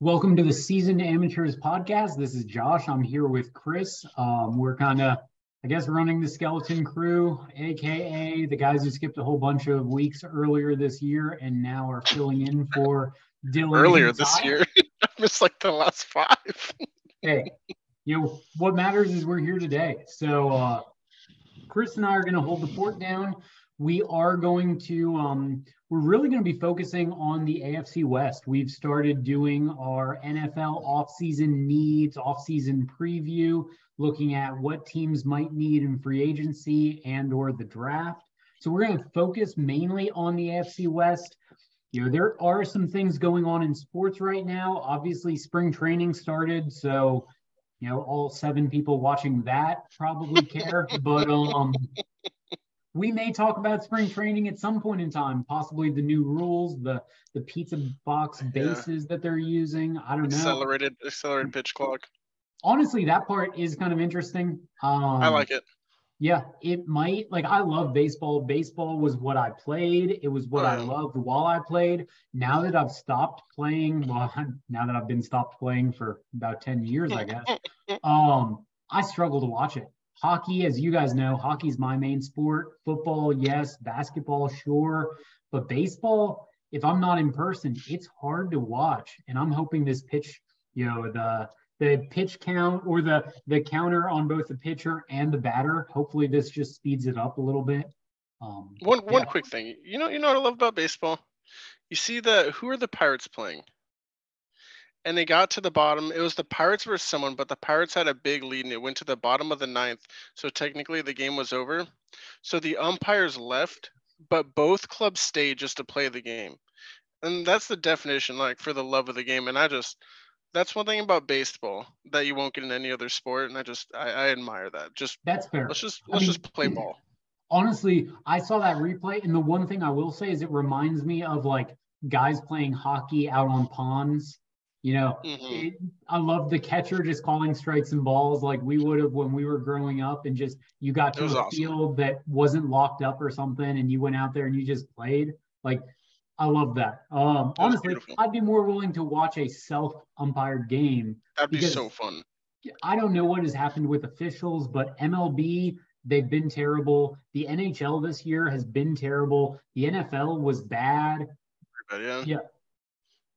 Welcome to the Seasoned Amateurs podcast. This is Josh. I'm here with Chris. Um, we're kind of, I guess, running the skeleton crew, aka the guys who skipped a whole bunch of weeks earlier this year and now are filling in for Dylan. Earlier this year, I missed like the last five. hey, you know what matters is we're here today. So uh, Chris and I are going to hold the fort down. We are going to um, we're really going to be focusing on the AFC West. We've started doing our NFL offseason needs, offseason preview, looking at what teams might need in free agency and or the draft. So we're going to focus mainly on the AFC West. You know, there are some things going on in sports right now. Obviously, spring training started, so you know, all seven people watching that probably care, but um we may talk about spring training at some point in time, possibly the new rules, the the pizza box bases yeah. that they're using. I don't accelerated, know. Accelerated accelerated pitch clock. Honestly, that part is kind of interesting. Um, I like it. Yeah, it might. Like I love baseball. Baseball was what I played. It was what I loved while I played. Now that I've stopped playing, well, now that I've been stopped playing for about 10 years, I guess. um, I struggle to watch it hockey, as you guys know, hockey's my main sport. Football, yes. Basketball, sure. But baseball, if I'm not in person, it's hard to watch. And I'm hoping this pitch, you know, the the pitch count or the the counter on both the pitcher and the batter. Hopefully, this just speeds it up a little bit. Um, one yeah. one quick thing, you know, you know what I love about baseball. You see the who are the Pirates playing? And they got to the bottom. It was the Pirates versus someone, but the Pirates had a big lead and it went to the bottom of the ninth. So technically the game was over. So the umpires left, but both clubs stayed just to play the game. And that's the definition, like for the love of the game. And I just that's one thing about baseball that you won't get in any other sport. And I just I, I admire that. Just that's fair. Let's just let's I mean, just play ball. Honestly, I saw that replay, and the one thing I will say is it reminds me of like guys playing hockey out on ponds you know, mm-hmm. it, I love the catcher just calling strikes and balls like we would have when we were growing up, and just you got to a awesome. field that wasn't locked up or something, and you went out there and you just played. Like, I love that. Um, that honestly, I'd be more willing to watch a self umpired game. That'd be so fun. I don't know what has happened with officials, but MLB they've been terrible. The NHL this year has been terrible. The NFL was bad. Yeah. Yeah.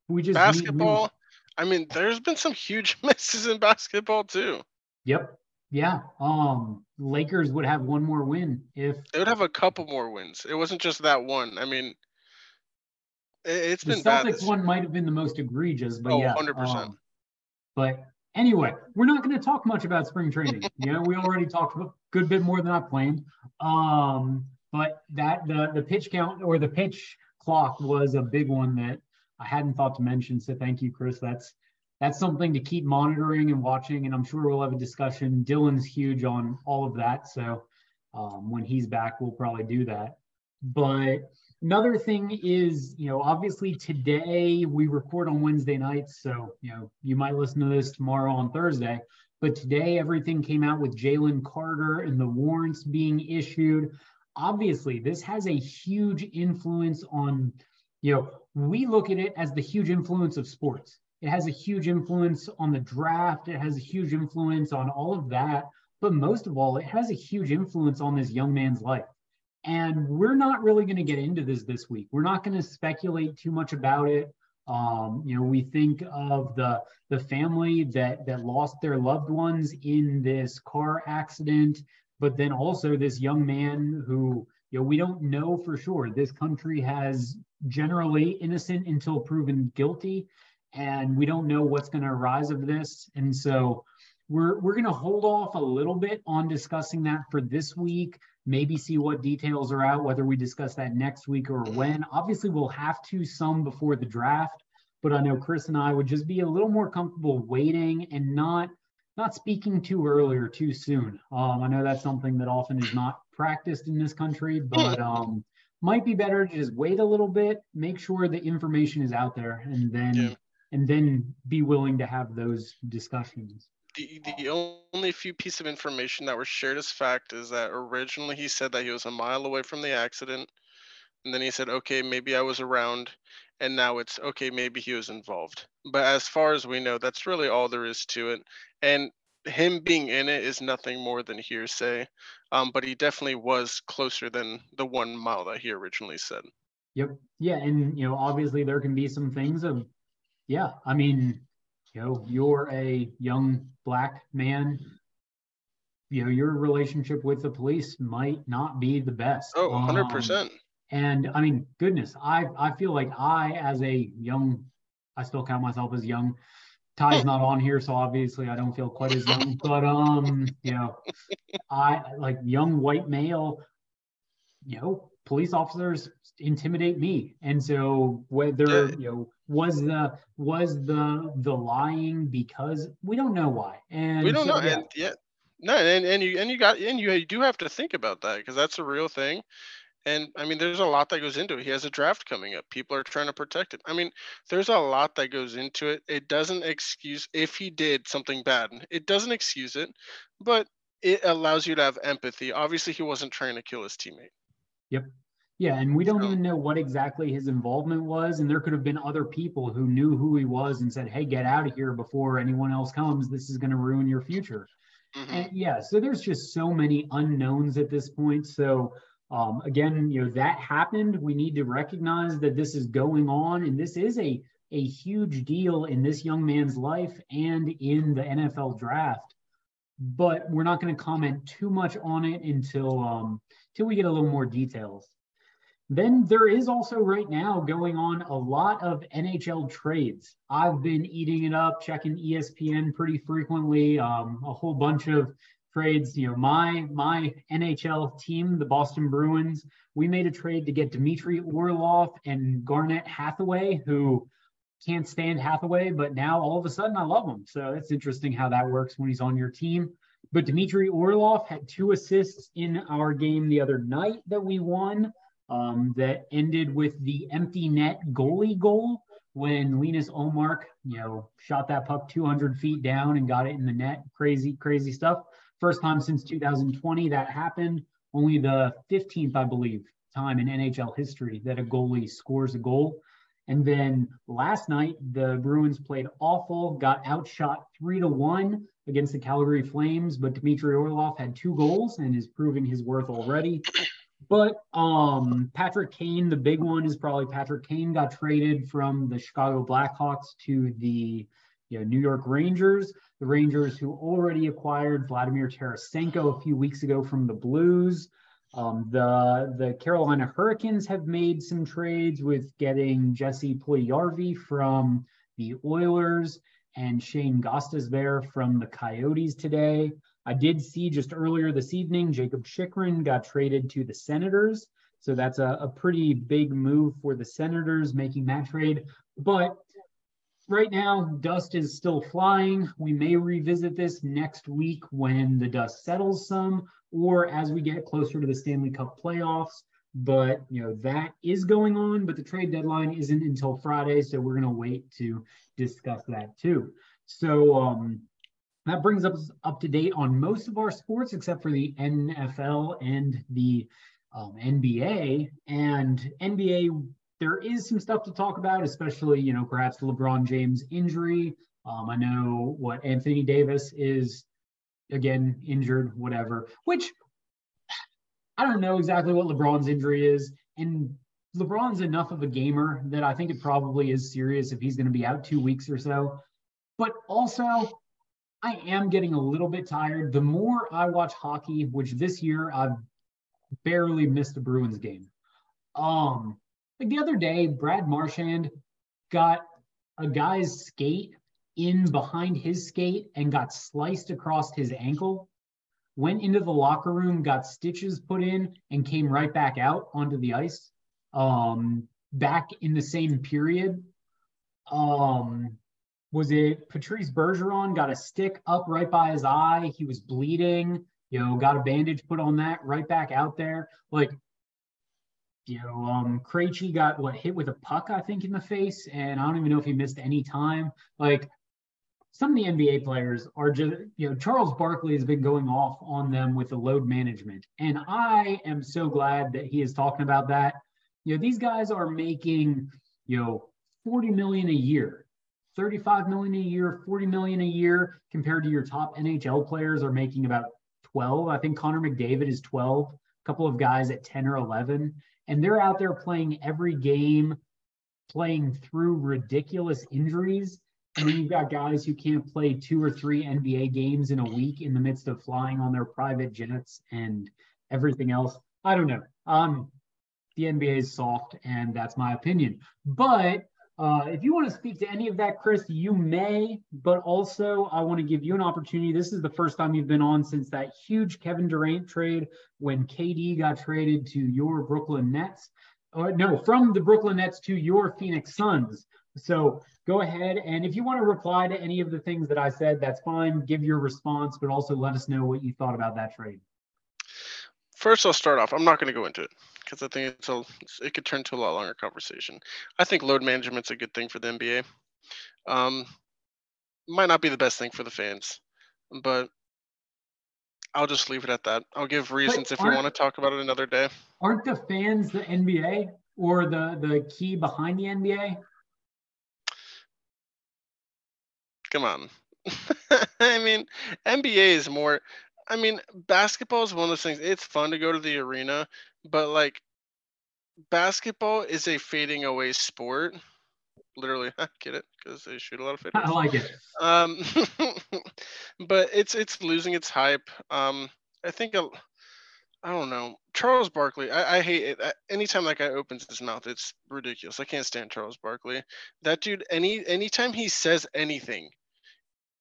We just basketball. I mean, there's been some huge misses in basketball too. Yep. Yeah. Um, Lakers would have one more win if they would have a couple more wins. It wasn't just that one. I mean, it, has been the Celtics one might have been the most egregious, but oh, yeah, 100 um, percent. But anyway, we're not going to talk much about spring training. you know, we already talked a good bit more than I planned. Um, but that the the pitch count or the pitch clock was a big one that I hadn't thought to mention. So thank you, Chris. That's that's something to keep monitoring and watching. And I'm sure we'll have a discussion. Dylan's huge on all of that. So um, when he's back, we'll probably do that. But another thing is, you know, obviously today we record on Wednesday nights. So, you know, you might listen to this tomorrow on Thursday. But today everything came out with Jalen Carter and the warrants being issued. Obviously, this has a huge influence on you know, we look at it as the huge influence of sports. It has a huge influence on the draft. It has a huge influence on all of that. But most of all, it has a huge influence on this young man's life. And we're not really going to get into this this week. We're not going to speculate too much about it. Um, you know, we think of the the family that that lost their loved ones in this car accident, but then also this young man who you know we don't know for sure. This country has generally innocent until proven guilty. And we don't know what's going to arise of this. And so we're, we're going to hold off a little bit on discussing that for this week, maybe see what details are out, whether we discuss that next week or when. Obviously, we'll have to some before the draft, but I know Chris and I would just be a little more comfortable waiting and not not speaking too early or too soon. Um, I know that's something that often is not practiced in this country, but um, might be better to just wait a little bit, make sure the information is out there, and then yeah. and then be willing to have those discussions. The, the only few piece of information that were shared as fact is that originally he said that he was a mile away from the accident, and then he said, "Okay, maybe I was around," and now it's okay, maybe he was involved. But as far as we know, that's really all there is to it. And him being in it is nothing more than hearsay. Um, but he definitely was closer than the one mile that he originally said. Yep. Yeah, and you know, obviously there can be some things of, yeah. I mean, you know, you're a young black man. You know, your relationship with the police might not be the best. Oh, 100 um, percent. And I mean, goodness, I I feel like I, as a young, I still count myself as young. Ty's not on here, so obviously I don't feel quite as young. But um, you know, I like young white male. You know, police officers intimidate me, and so whether you know was the was the the lying because we don't know why, and we don't so, know, yeah. and yeah, no, and and you and you got and you, you do have to think about that because that's a real thing. And I mean, there's a lot that goes into it. He has a draft coming up. People are trying to protect it. I mean, there's a lot that goes into it. It doesn't excuse if he did something bad. It doesn't excuse it, but it allows you to have empathy. Obviously, he wasn't trying to kill his teammate. Yep. Yeah, and we don't so, even know what exactly his involvement was. And there could have been other people who knew who he was and said, "Hey, get out of here before anyone else comes. This is going to ruin your future." Mm-hmm. And yeah, so there's just so many unknowns at this point. So um, again, you know, that happened. We need to recognize that this is going on, and this is a, a huge deal in this young man's life and in the NFL draft. But we're not going to comment too much on it until um, until we get a little more details. Then there is also right now going on a lot of NHL trades. I've been eating it up, checking ESPN pretty frequently. Um, a whole bunch of trades. You know, my my NHL team, the Boston Bruins, we made a trade to get Dmitry Orlov and Garnet Hathaway, who can't stand Hathaway, but now all of a sudden I love him. So it's interesting how that works when he's on your team. But Dmitry Orlov had two assists in our game the other night that we won. Um, that ended with the empty net goalie goal when Linus Ullmark, you know, shot that puck 200 feet down and got it in the net. Crazy, crazy stuff. First time since 2020 that happened. Only the 15th, I believe, time in NHL history that a goalie scores a goal. And then last night, the Bruins played awful, got outshot three to one against the Calgary Flames, but Dmitry Orlov had two goals and is proving his worth already. But um, Patrick Kane, the big one is probably Patrick Kane got traded from the Chicago Blackhawks to the you know, New York Rangers, the Rangers who already acquired Vladimir Tarasenko a few weeks ago from the Blues. Um, the the Carolina Hurricanes have made some trades with getting Jesse Puljujarvi from the Oilers and Shane Gostisbehere from the Coyotes today. I did see just earlier this evening, Jacob Chychrun got traded to the Senators. So that's a, a pretty big move for the Senators making that trade. But right now, dust is still flying. We may revisit this next week when the dust settles some, or as we get closer to the Stanley Cup playoffs. But you know that is going on, but the trade deadline isn't until Friday, so we're gonna wait to discuss that too. So um, that brings us up to date on most of our sports except for the NFL and the um, NBA. And NBA there is some stuff to talk about, especially, you know, perhaps LeBron James injury. Um, I know what Anthony Davis is, again, injured, whatever, which I don't know exactly what LeBron's injury is. And LeBron's enough of a gamer that I think it probably is serious if he's going to be out two weeks or so. But also, I am getting a little bit tired. The more I watch hockey, which this year I've barely missed a Bruins game. Um, like the other day, Brad Marchand got a guy's skate in behind his skate and got sliced across his ankle, went into the locker room, got stitches put in, and came right back out onto the ice. Um, back in the same period. Um, was it Patrice Bergeron got a stick up right by his eye? He was bleeding, you know, got a bandage put on that, right back out there. Like you know, um, Krejci got what hit with a puck, I think, in the face, and I don't even know if he missed any time. Like some of the NBA players are just, you know, Charles Barkley has been going off on them with the load management, and I am so glad that he is talking about that. You know, these guys are making, you know, 40 million a year. 35 million a year, 40 million a year compared to your top NHL players are making about 12. I think Connor McDavid is 12, a couple of guys at 10 or 11, and they're out there playing every game, playing through ridiculous injuries. And then you've got guys who can't play two or three NBA games in a week in the midst of flying on their private jets and everything else. I don't know. Um, the NBA is soft, and that's my opinion. But uh, if you want to speak to any of that, Chris, you may. But also, I want to give you an opportunity. This is the first time you've been on since that huge Kevin Durant trade when KD got traded to your Brooklyn Nets. Uh, no, from the Brooklyn Nets to your Phoenix Suns. So go ahead. And if you want to reply to any of the things that I said, that's fine. Give your response, but also let us know what you thought about that trade. First, I'll start off. I'm not going to go into it because I think it's a it could turn to a lot longer conversation. I think load management's a good thing for the NBA. Um, might not be the best thing for the fans, but I'll just leave it at that. I'll give reasons if we want to talk about it another day. Aren't the fans the NBA or the the key behind the NBA? Come on. I mean, NBA is more I mean, basketball is one of those things. It's fun to go to the arena, but like basketball is a fading away sport. Literally, I get it because they shoot a lot of. I like it. Um, but it's it's losing its hype. Um, I think a, I don't know Charles Barkley. I, I hate it. anytime that guy opens his mouth, it's ridiculous. I can't stand Charles Barkley. That dude. Any anytime he says anything,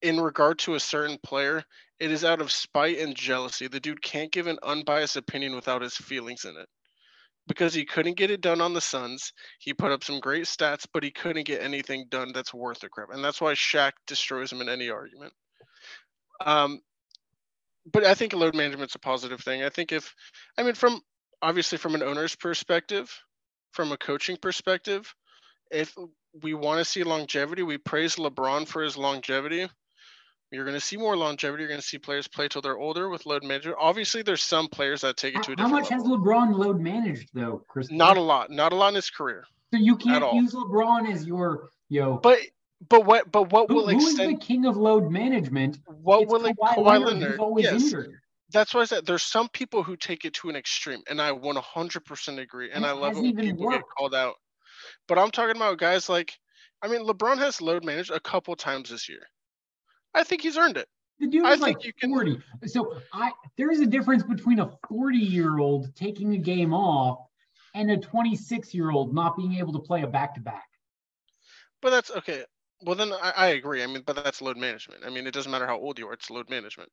in regard to a certain player, it is out of spite and jealousy. The dude can't give an unbiased opinion without his feelings in it. Because he couldn't get it done on the Suns. He put up some great stats, but he couldn't get anything done that's worth a crap. And that's why Shaq destroys him in any argument. Um, but I think load management's a positive thing. I think if, I mean, from obviously from an owner's perspective, from a coaching perspective, if we want to see longevity, we praise LeBron for his longevity you're going to see more longevity. You're going to see players play till they're older with load management. Obviously, there's some players that take it to a different. How much level. has LeBron load managed though, Chris? Not a lot. Not a lot in his career. So you can't use LeBron as your yo. But but what but what who, will who extend? is the king of load management? What it's will Kawhi, Kawhi Leonard? Leonard always yes. injured. That's why I said there's some people who take it to an extreme, and I 100% agree. And, and I love it when people worked. get called out. But I'm talking about guys like, I mean, LeBron has load managed a couple times this year. I think he's earned it. The dude is like 40. Can... So I there is a difference between a 40 year old taking a game off and a 26 year old not being able to play a back to back. But that's okay. Well, then I, I, agree. I mean, but that's load management. I mean, it doesn't matter how old you are; it's load management.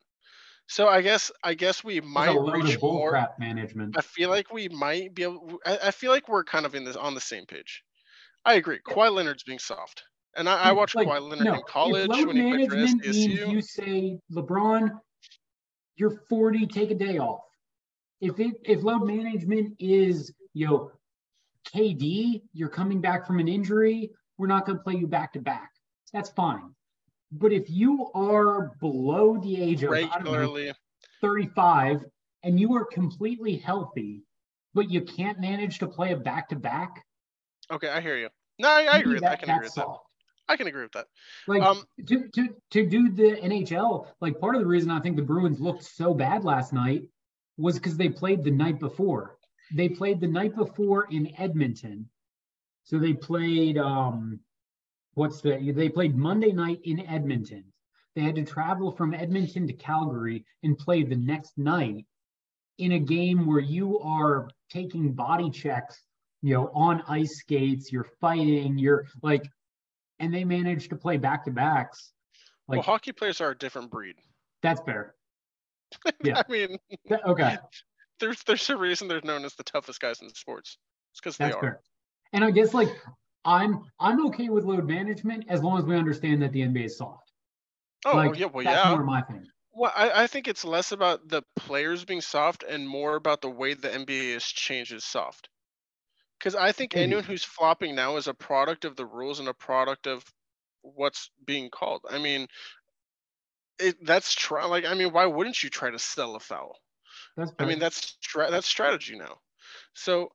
So I guess I guess we might reach more management. I feel like we might be able. I, I, feel like we're kind of in this on the same page. I agree. Kawhi Leonard's being soft. And I, I watched like, Kawhi Leonard no, in college when he SDSU. Means you say, LeBron, you're 40, take a day off. If it if load management is you know KD, you're coming back from an injury, we're not going to play you back to back. That's fine. But if you are below the age of know, 35 and you are completely healthy, but you can't manage to play a back to back. Okay, I hear you. No, I, I agree. That, I can agree with that. I can agree with that. Like um, to, to to do the NHL, like part of the reason I think the Bruins looked so bad last night was because they played the night before. They played the night before in Edmonton. So they played um what's the they played Monday night in Edmonton. They had to travel from Edmonton to Calgary and play the next night in a game where you are taking body checks, you know, on ice skates, you're fighting, you're like and they managed to play back to backs. Like, well, hockey players are a different breed. That's fair. Yeah. I mean, okay. There's there's a reason they're known as the toughest guys in sports. It's because they are. Fair. And I guess like I'm I'm okay with load management as long as we understand that the NBA is soft. Oh like, yeah, well that's yeah. More my thing. Well, I, I think it's less about the players being soft and more about the way the NBA has changed is soft. Because I think mm. anyone who's flopping now is a product of the rules and a product of what's being called. I mean, it that's try like I mean, why wouldn't you try to sell a foul? I mean, that's that's strategy now. So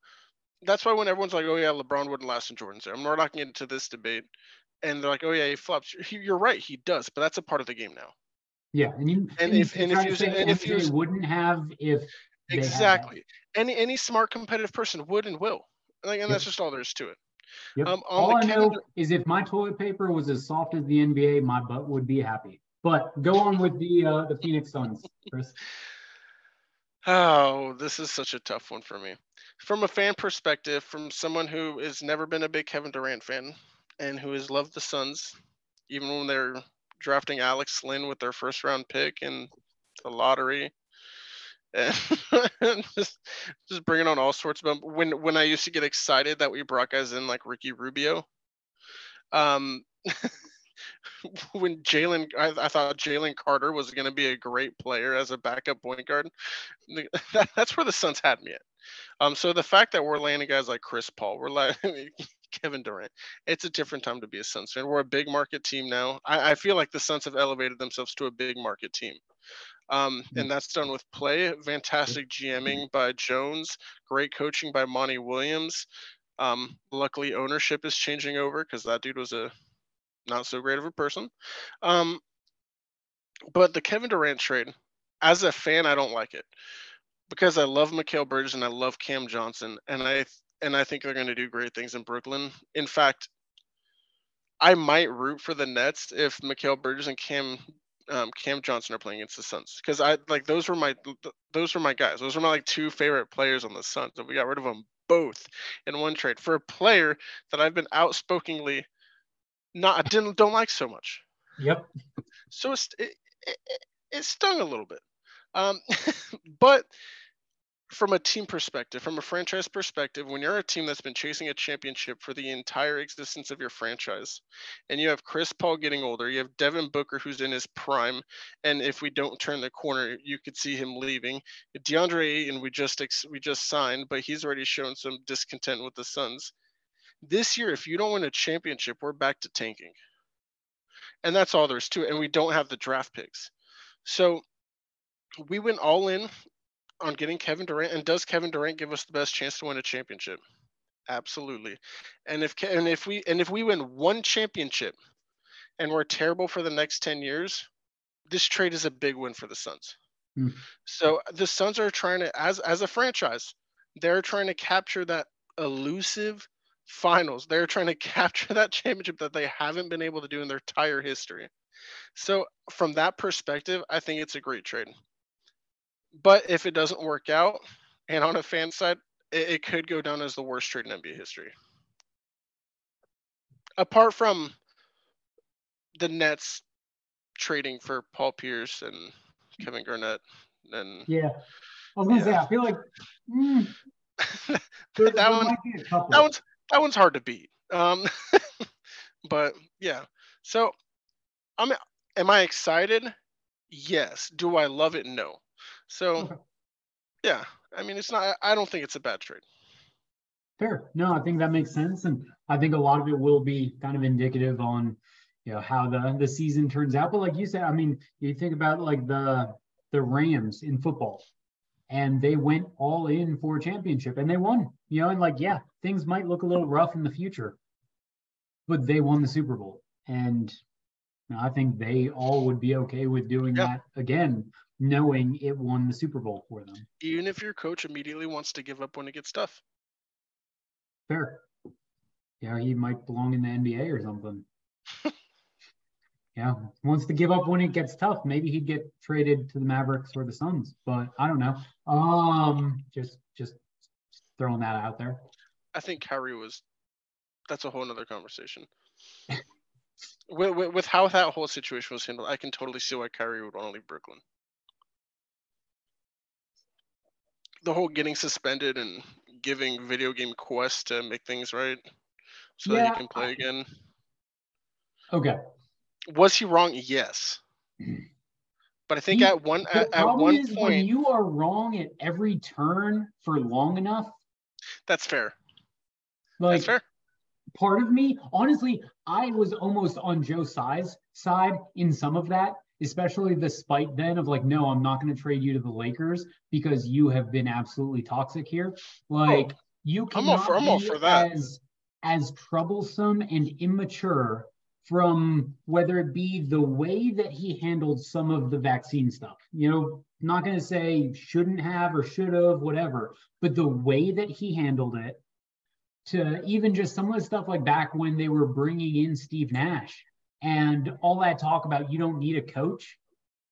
that's why when everyone's like, "Oh yeah, LeBron wouldn't last in Jordan's there," I'm not get into this debate, and they're like, "Oh yeah, he flops." You're right, he does, but that's a part of the game now. Yeah, and you and, and if and if you and if you wouldn't have if exactly any any smart competitive person would and will, like, and yep. that's just all there is to it. Yep. Um, all I know is if my toilet paper was as soft as the NBA, my butt would be happy. But go on with the uh, the Phoenix Suns, Chris. Oh, this is such a tough one for me. From a fan perspective, from someone who has never been a big Kevin Durant fan and who has loved the Suns, even when they're drafting Alex Len with their first round pick in the lottery. Just, just bringing on all sorts of when when I used to get excited that we brought guys in like Ricky Rubio, um, when Jalen, I, I, thought Jevon Carter was going to be a great player as a backup point guard. That, that's where the Suns had me at. Um, so the fact that we're landing guys like Chris Paul, we're like Kevin Durant, it's a different time to be a Suns fan. We're a big market team now. I, I feel like the Suns have elevated themselves to a big market team. Um, and that's done with play, fantastic GMing by Jones, great coaching by Monty Williams. Um, luckily, ownership is changing over because that dude was a not so great of a person. Um, but the Kevin Durant trade, as a fan, I don't like it because I love Mikal Bridges and I love Cam Johnson, and I and I think they're going to do great things in Brooklyn. In fact, I might root for the Nets if Mikal Bridges and Cam um, Cam Johnson are playing against the Suns because I like those were my those were my guys. Those were my like two favorite players on the Suns, and we got rid of them both in one trade for a player that I've been outspokenly not I didn't don't like so much. Yep. So it, it, it stung a little bit, um, but from a team perspective, from a franchise perspective, when you're a team that's been chasing a championship for the entire existence of your franchise, and you have Chris Paul getting older, you have Devin Booker who's in his prime, and if we don't turn the corner, you could see him leaving. DeAndre Ayton we just we just signed, but he's already shown some discontent with the Suns. This year, if you don't win a championship, we're back to tanking. And that's all there is to it. And we don't have the draft picks. So we went all in on getting Kevin Durant. And does Kevin Durant give us the best chance to win a championship? Absolutely. And if and if we and if we win one championship and we're terrible for the next 10 years, this trade is a big win for the Suns. Mm. So the Suns are trying to as as a franchise, they're trying to capture that elusive finals. They're trying to capture that championship that they haven't been able to do in their entire history. So, from that perspective, I think it's a great trade. But if it doesn't work out, and on a fan side, it, it could go down as the worst trade in NBA history. Apart from the Nets trading for Paul Pierce and Kevin Garnett, and yeah, I was gonna yeah. say I feel like mm, there, that there one that one's that one's hard to beat. Um, but yeah, so I'm. Am I excited? Yes. Do I love it? No. So, yeah. I mean, it's not. I don't think it's a bad trade. Fair. No, I think that makes sense, and I think a lot of it will be kind of indicative on, you know, how the the season turns out. But like you said, I mean, you think about like the the Rams in football and they went all in for a championship and they won. You know, and like, yeah, things might look a little rough in the future, but they won the Super Bowl. And I think they all would be okay with doing yep. that again, knowing it won the Super Bowl for them. Even if your coach immediately wants to give up when it gets tough. Fair. Yeah, he might belong in the NBA or something. yeah, wants to give up when it gets tough. Maybe he'd get traded to the Mavericks or the Suns, but I don't know. Um, just just throwing that out there. I think Kyrie was. That's a whole other conversation. with, with, with how that whole situation was handled, I can totally see why Kyrie would want to leave Brooklyn. The whole getting suspended and giving video game quests to make things right, so yeah, that you can play again. Okay, was he wrong? Yes. But I think he, at one at, at one point when you are wrong at every turn for long enough. That's fair. Like that's fair. Part of me, honestly, I was almost on Joe's Tsai's side in some of that, especially the spite then of like, no, I'm not going to trade you to the Lakers because you have been absolutely toxic here. Oh, like, oh, You I'm for- I'm be for that. as as troublesome and immature from whether it be the way that he handled some of the vaccine stuff. You know, not going to say shouldn't have or should have, whatever, but the way that he handled it to even just some of the stuff like back when they were bringing in Steve Nash and all that talk about you don't need a coach.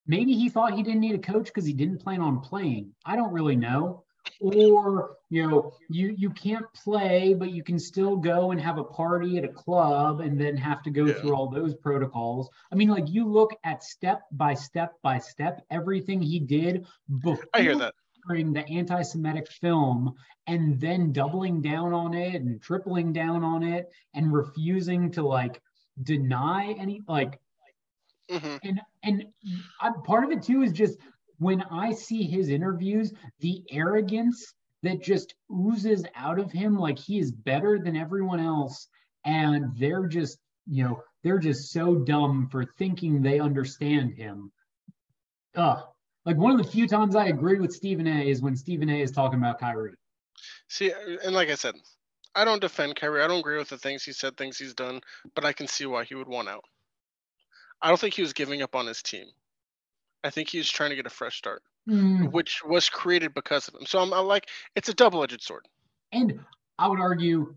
Maybe he thought he didn't need a coach because he didn't plan on playing. I don't really know. Or you know, you you can't play, but you can still go and have a party at a club and then have to go Yeah. through all those protocols. I mean, like you look at step by step by step everything he did before I hear that. during the anti-Semitic film and then doubling down on it and tripling down on it and refusing to like deny any like hmm and and I, part of it too is just when I see his interviews, the arrogance that just oozes out of him, like he is better than everyone else, and they're just you know they're just so dumb for thinking they understand him. Ugh. Like one of the few times I agree with Stephen A is when Stephen A is talking about Kyrie. See, and like I said, I don't defend Kyrie. I don't agree with the things he said, things he's done, but I can see why he would want out. I don't think he was giving up on his team. I think he was trying to get a fresh start, Mm, which was created because of him. So I'm, I'm like, it's a double-edged sword. And I would argue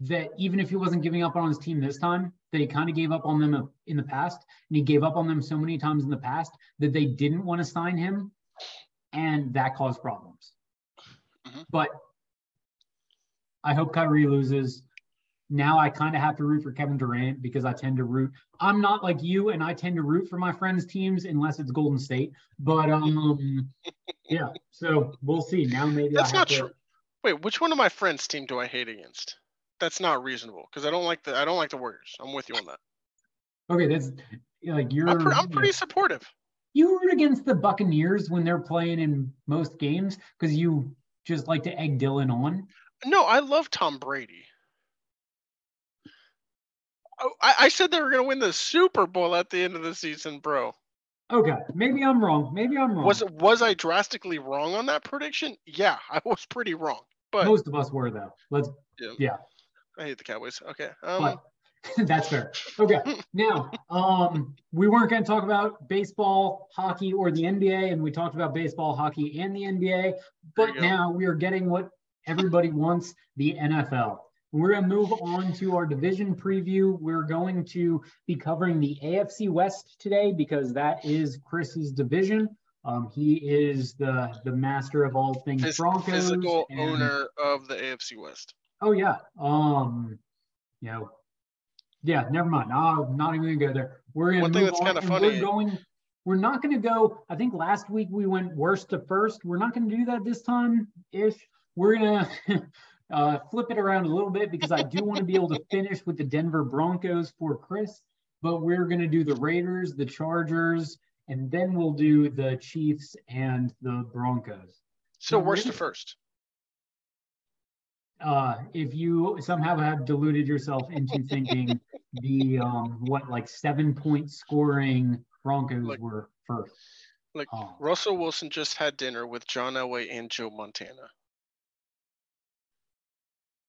that even if he wasn't giving up on his team this time, that he kind of gave up on them in the past, and he gave up on them so many times in the past that they didn't want to sign him, and that caused problems. Mhm. But I hope Kyrie loses. Now I kind of have to root for Kevin Durant because I tend to root. I'm not like you, and I tend to root for my friends' teams unless it's Golden State. But um, yeah. So we'll see. Now maybe That's I have not to, true. Wait, which one of my friends' team do I hate against? That's not reasonable because I don't like the I don't like the Warriors. I'm with you on that. Okay, that's like you're. I'm, pre- I'm pretty supportive. you root against the Buccaneers when they're playing in most games because you just like to egg Dylan on. No, I love Tom Brady. Oh, I, I said they were going to win the Super Bowl at the end of the season, bro. Okay, maybe I'm wrong. Maybe I'm wrong. Was it was I drastically wrong on that prediction? Yeah, I was pretty wrong. But Most of us were though. Let's. Yeah. Yeah, I hate the Cowboys. Okay. Um, but that's fair. Okay, now um, we weren't going to talk about baseball, hockey, or the NBA, and we talked about baseball, hockey, and the NBA. But now we are getting what everybody wants: the NFL. We're going to move on to our division preview. We're going to be covering the AFC West today because that is Chris's division. Um, he is the the master of all things phys- Broncos. physical and- owner of the AFC West. Oh yeah. Um, you know, yeah. Never mind. I'm not even gonna go there. We're gonna One thing that's kinda and funny- We're going. We're not gonna go. I think last week we went worst to first. We're not gonna do that this time. Ish. We're gonna uh, flip it around a little bit because I do want to be able to finish with the Denver Broncos for Chris. But we're gonna do the Raiders, the Chargers, and then we'll do the Chiefs and the Broncos. So No, worst to first. uh, if you somehow have deluded yourself into thinking the um, what like seven point scoring Broncos Like- were first. Like Oh. Russell Wilson just had dinner with John Elway and Joe Montana.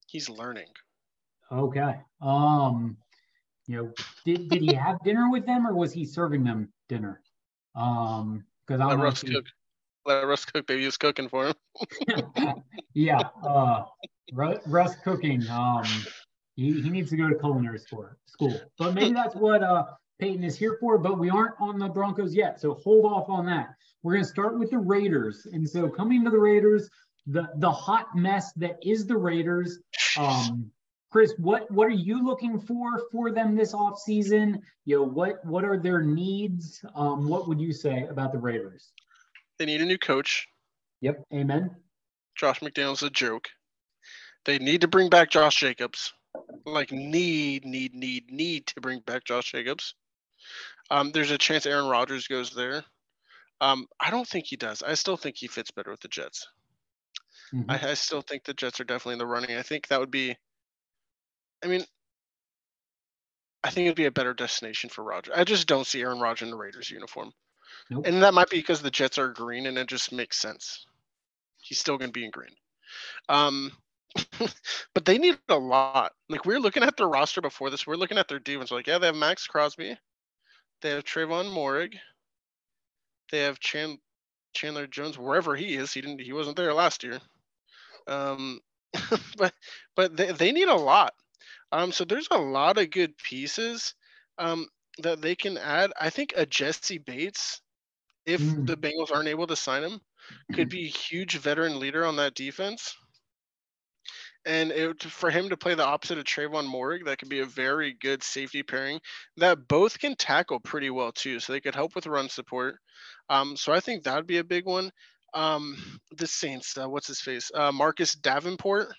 He's learning. Okay. Um, you know, did, did he have dinner with them or was he serving them dinner? Um, because I. Russ cook. Let Russ cook. Baby was cooking for him. yeah. Uh, Russ cooking. Um, he, he needs to go to culinary school. School, but maybe that's what uh Peyton is here for. But we aren't on the Broncos yet, so hold off on that. We're gonna start with the Raiders, and so coming to the Raiders, the the hot mess that is the Raiders. Um, Chris, what what are you looking for for them this offseason? You know, what what are their needs? Um, what would you say about the Raiders? They need a new coach. Yep. Amen. Josh McDaniels a joke. They need to bring back Josh Jacobs. Like need, need, need, need to bring back Josh Jacobs. Um, there's a chance Aaron Rodgers goes there. Um, I don't think he does. I still think he fits better with the Jets. Mhm. I, I still think the Jets are definitely in the running. I think that would be. I mean, I think it'd be a better destination for Roger. I just don't see Aaron Rodgers in the Raiders uniform, Nope. and that might be because the Jets are green, and it just makes sense. He's still going to be in green. Um, but they need a lot. Like we are looking at their roster before this. We are looking at their defense. We're like, yeah, they have Maxx Crosby, they have Tre'von Moehrig, they have Chan- Chandler Jones wherever he is. He didn't. He wasn't there last year. Um, but but they, they need a lot. Um, so there's a lot of good pieces um, that they can add. I think a Jessie Bates, if mm. the Bengals aren't able to sign him, could be a huge veteran leader on that defense. And it, for him to play the opposite of Tre'von Moehrig, that could be a very good safety pairing that both can tackle pretty well too. So they could help with run support. Um, so I think that'd be a big one. Um, the Saints, uh, what's his face? Uh, Marcus Davenport.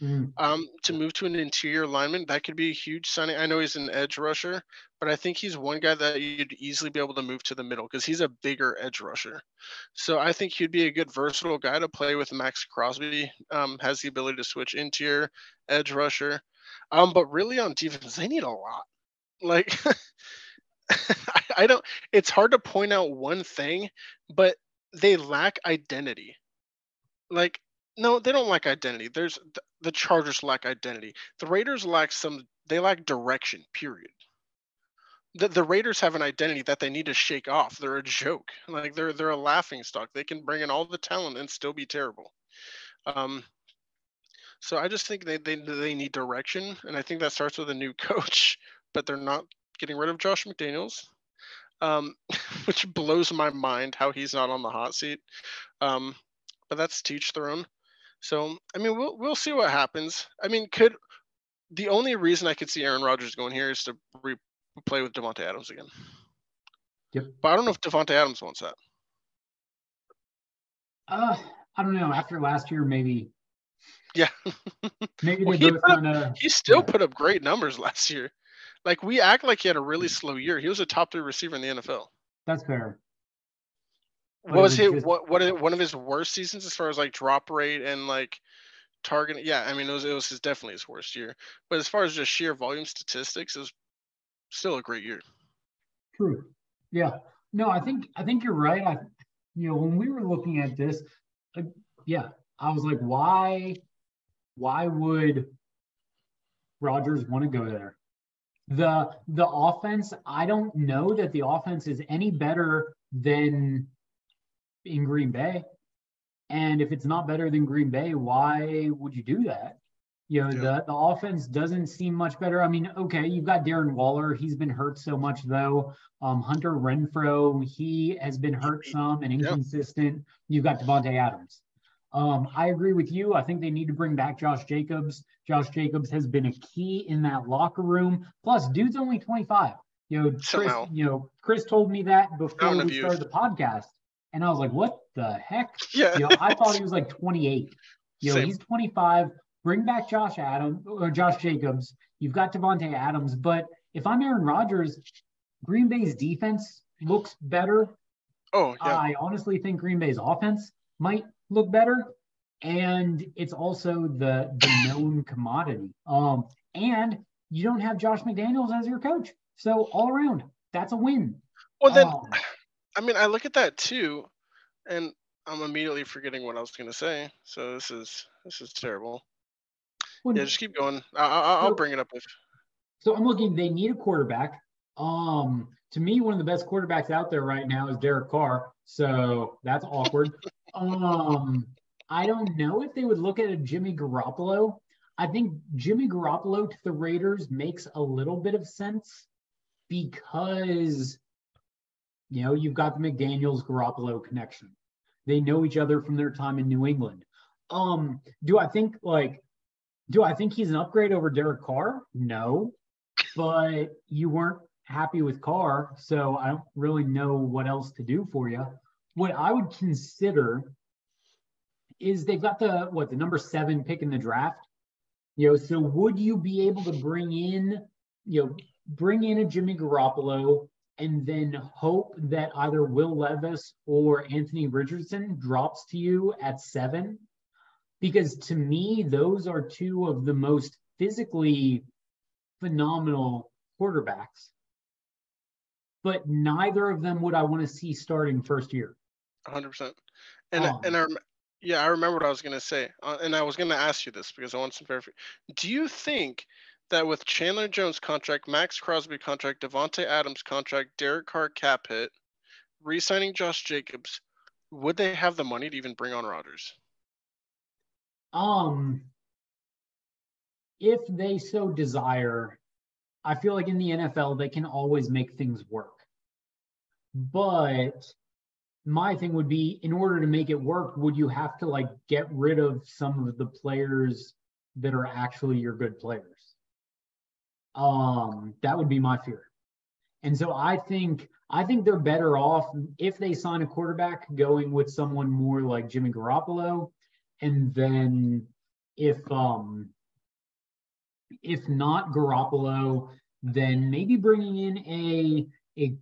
Mm. Um, to move to an interior lineman, that could be a huge signing. I know he's an edge rusher, but I think he's one guy that you'd easily be able to move to the middle because he's a bigger edge rusher. So I think he'd be a good versatile guy to play with. Maxx Crosby um, has the ability to switch interior edge rusher. Um, but really on defense, they need a lot. Like I don't. It's hard to point out one thing, but they lack identity. Like no, they don't lack identity. There's the Chargers lack identity. The Raiders lack some. They lack direction. Period. The, the Raiders have an identity that they need to shake off. They're a joke. Like they're they're a laughing stock. They can bring in all the talent and still be terrible. Um, so I just think they, they they need direction, and I think that starts with a new coach. But they're not getting rid of Josh McDaniels, um, which blows my mind how he's not on the hot seat. Um, but that's teach their own. So I mean, we'll we'll see what happens. I mean, could the only reason I could see Aaron Rodgers going here is to re- play with Davante Adams again. Yep. But I don't know if Davante Adams wants that. Uh, I don't know. After last year, maybe. Yeah. maybe well, kind of. He still yeah. put up great numbers last year. Like we act like he had a really slow year. He was a top three receiver in the NFL. That's fair. What was he just... what what one of his worst seasons as far as like drop rate and like target? Yeah, I mean it was it was his, definitely his worst year. But as far as just sheer volume statistics, it was still a great year. True. Yeah. No, I think I think you're right. I you know when we were looking at this, uh, yeah, I was like, why why would Rodgers want to go there? The the offense, I don't know that the offense is any better than in Green Bay. And if it's not better than Green Bay, why would you do that? You know, yeah. the, the offense doesn't seem much better. I mean, okay, you've got Darren Waller. He's been hurt so much, though. Um, Hunter Renfrow, he has been hurt some and inconsistent. Yep. You've got Davante Adams. Um, I agree with you. I think they need to bring back Josh Jacobs. Josh Jacobs has been a key in that locker room. Plus, dude's only 25. You know, Chris, Somehow. you know, Chris told me that before we started the podcast. And I was like, what the heck? Yeah. You know, I thought he was like 28. You know, Same. he's 25. Bring back Josh Adams or Josh Jacobs. You've got Davante Adams. But if I'm Aaron Rodgers, Green Bay's defense looks better. Oh, yeah. I honestly think Green Bay's offense might look better. And it's also the the known commodity. Um, and you don't have Josh McDaniels as your coach. So all around, that's a win. Well then um, I mean, I look at that too, and I'm immediately forgetting what I was going to say. So this is this is terrible. Well, yeah, just keep going. I, will bring it up if. So I'm looking. They need a quarterback. Um, to me, one of the best quarterbacks out there right now is Derek Carr. So that's awkward. um, I don't know if they would look at a Jimmy Garoppolo. I think Jimmy Garoppolo to the Raiders makes a little bit of sense because you know, you've got the McDaniels Garoppolo connection. They know each other from their time in New England. Um, do I think like do I think he's an upgrade over Derek Carr? No. But you weren't happy with Carr, so I don't really know what else to do for you. What I would consider is they've got the what the number seven pick in the draft. You know, so would you be able to bring in, you know, bring in a Jimmy Garoppolo and then hope that either Will Levis or Anthony Richardson drops to you at seven. Because to me, those are two of the most physically phenomenal quarterbacks. But neither of them would I want to see starting first year. 100%. And, um, and our, Yeah, I remember what I was gonna say, uh, and I was gonna ask you this because I want some verification. Do you think that with Chandler Jones contract, Maxx Crosby contract, Davante Adams contract, Derek Carr cap hit, re-signing Josh Jacobs, would they have the money to even bring on Rodgers? Um, if they so desire, I feel like in the NFL they can always make things work. But my thing would be in order to make it work, would you have to like get rid of some of the players that are actually your good players? Um, that would be my fear. And so I think I think they're better off if they sign a quarterback going with someone more like Jimmy Garoppolo. And then if um if not Garoppolo, then maybe bringing in a a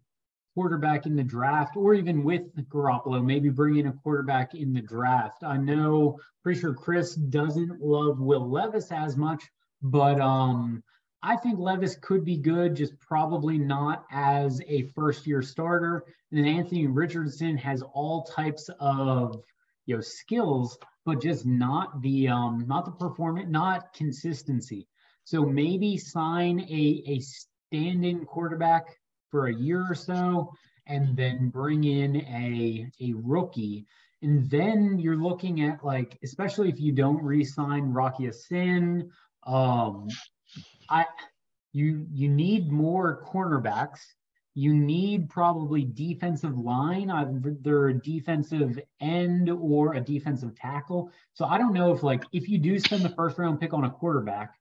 quarterback in the draft, or even with Garoppolo, maybe bringing a quarterback in the draft. I know, pretty sure Chris doesn't love Will Levis as much, but um, I think Levis could be good, just probably not as a first year starter. And then Anthony Richardson has all types of you know skills, but just not the um not the performance, not consistency. So maybe sign a a stand-in quarterback for a year or so, and then bring in a a rookie. And then you're looking at like, especially if you don't re-sign Rock Ya-Sin, um, I you you need more cornerbacks. You need probably defensive line, either a defensive end or a defensive tackle. So I don't know if like if you do spend the first round pick on a quarterback,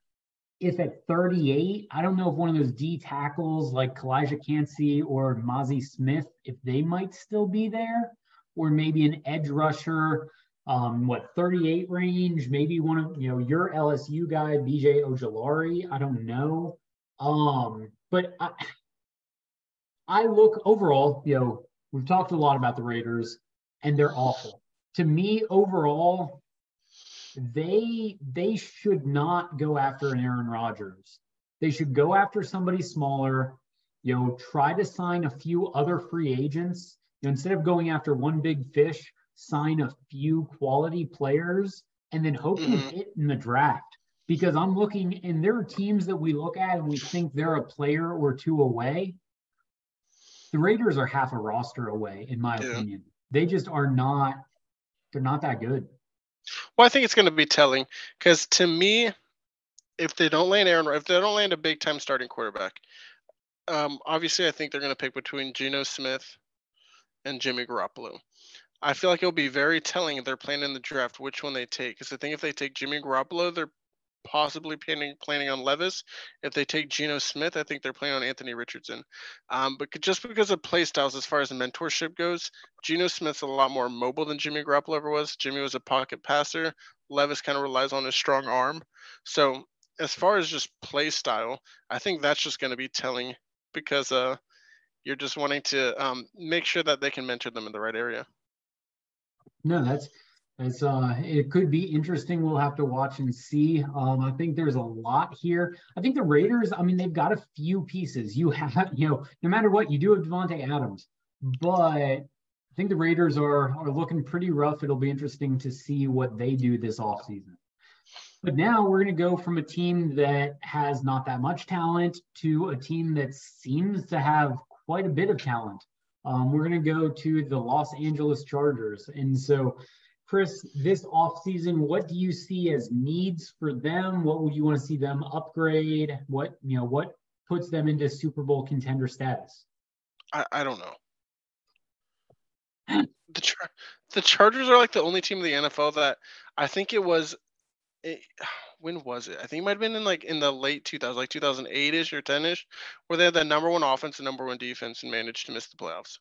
if at 38, I don't know if one of those D tackles like Calijah Kancey or Mazi Smith, if they might still be there, or maybe an edge rusher um, what 38 range, maybe one of you know your LSU guy, BJ Ojulari. I don't know. Um, but I, I look overall, you know, we've talked a lot about the Raiders, and they're awful. To me, overall, they they should not go after an Aaron Rodgers. They should go after somebody smaller. You know, try to sign a few other free agents. You know, instead of going after one big fish, sign a few quality players and then hope mm-hmm. to hit in the draft. Because I'm looking, and there are teams that we look at and we think they're a player or two away. The Raiders are half a roster away, in my yeah. opinion. They just are not. They're not that good. Well, I think it's going to be telling because to me, if they don't land Aaron, if they don't land a big time starting quarterback, um, obviously I think they're going to pick between Geno Smith and Jimmy Garoppolo. I feel like it'll be very telling if they're playing in the draft which one they take. Because I think if they take Jimmy Garoppolo, they're possibly planning planning on Levis. If they take Geno Smith, I think they're planning on Anthony Richardson. Um, but just because of play styles, as far as mentorship goes, Geno Smith's a lot more mobile than Jimmy Garoppolo ever was. Jimmy was a pocket passer. Levis kind of relies on his strong arm. So as far as just play style, I think that's just going to be telling because uh, you're just wanting to um, make sure that they can mentor them in the right area. No, that's it's uh it could be interesting. We'll have to watch and see. Um, I think there's a lot here. I think the Raiders, I mean, they've got a few pieces. You have, you know, no matter what, you do have Davante Adams, but I think the Raiders are are looking pretty rough. It'll be interesting to see what they do this offseason. But now we're going to go from a team that has not that much talent to a team that seems to have quite a bit of talent. Um, we're going to go to the Los Angeles Chargers. And so, Chris, this offseason, what do you see as needs for them? What would you want to see them upgrade? What, you know, what puts them into Super Bowl contender status? I, I don't know. the, Char- the Chargers are like the only team in the NFL that I think it was. It, when was it? I think it might have been in like in the late 2000s, like 2008 ish or 10 ish, where they had the number one offense and number one defense and managed to miss the playoffs.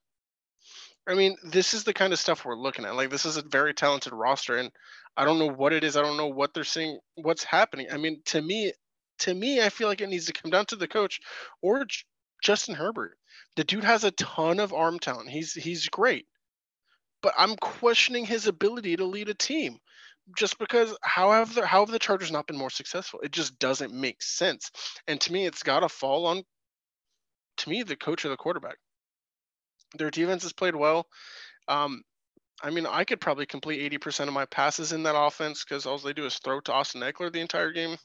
I mean, this is the kind of stuff we're looking at. Like, this is a very talented roster, and I don't know what it is. I don't know what they're seeing, what's happening. I mean, to me, to me, I feel like it needs to come down to the coach or J- Justin Herbert. The dude has a ton of arm talent. He's he's great, but I'm questioning his ability to lead a team just because how have the how have the Chargers not been more successful? It just doesn't make sense. And to me, it's got to fall on to me the coach or the quarterback. Their defense has played well. Um, I mean, I could probably complete 80% of my passes in that offense because all they do is throw to Austin Ekeler the entire game.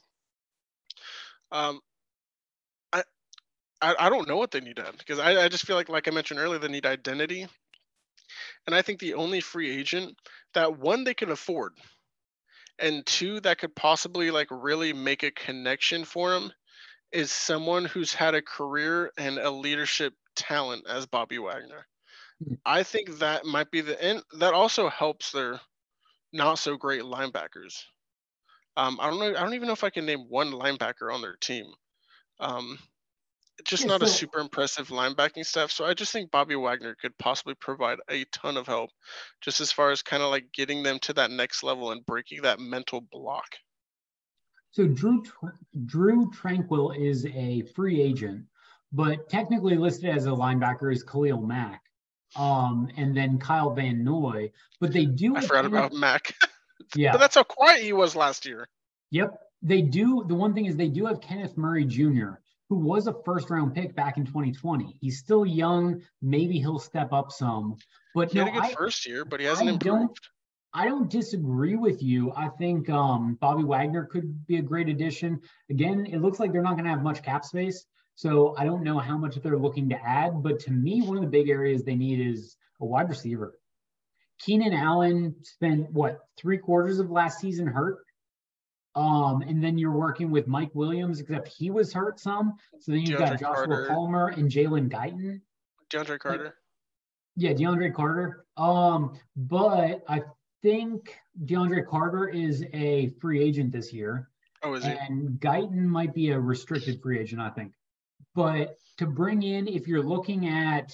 Um, I, I, I don't know what they need to add because I, I just feel like, like I mentioned earlier, they need identity. And I think the only free agent that one they can afford and two that could possibly like really make a connection for him is someone who's had a career and a leadership talent as Bobby Wagner. Hmm. I think that might be the end. that also helps their not so great linebackers. Um, I don't know. I don't even know if I can name one linebacker on their team. Um, just not a super impressive linebacking staff. So I just think Bobby Wagner could possibly provide a ton of help, just as far as kind of like getting them to that next level and breaking that mental block. So Drew Drue Tranquill is a free agent, but technically listed as a linebacker is Khalil Mack, um, and then Kyle Van Noy. But they do. I forgot about Mack. yeah, but that's how quiet he was last year. Yep, they do. The one thing is they do have Kenneth Murray Jr who was a first round pick back in 2020. He's still young. Maybe he'll step up some. But he no, had a good I, first year, but he hasn't I improved. Don't, I don't disagree with you. I think um, Bobby Wagner could be a great addition. Again, it looks like they're not going to have much cap space. So I don't know how much they're looking to add. But to me, one of the big areas they need is a wide receiver. Keenan Allen spent what three quarters of last season hurt. Um, and then you're working with Mike Williams, except he was hurt some. So then you've DeAndre got Joshua Carter. Palmer and Jalen Guyton. DeAndre Carter. Yeah, DeAndre Carter. Um, but I think DeAndre Carter is a free agent this year. Oh, is he? And Guyton might be a restricted free agent, I think. But to bring in, if you're looking at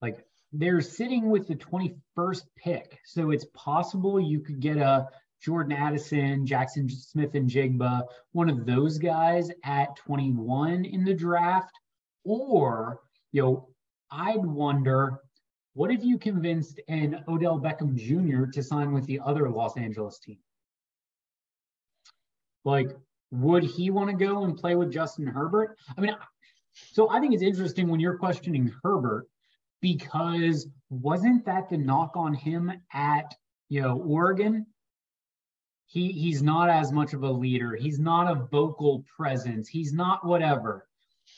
like they're sitting with the 21st pick, so it's possible you could get a Jordan Addison, Jaxon Smith-Njigba, one of those guys at 21 in the draft. Or, you know, I'd wonder what if you convinced an Odell Beckham Jr. to sign with the other Los Angeles team? Like, would he want to go and play with Justin Herbert? I mean, so I think it's interesting when you're questioning Herbert because wasn't that the knock on him at you know Oregon he he's not as much of a leader. He's not a vocal presence. He's not whatever.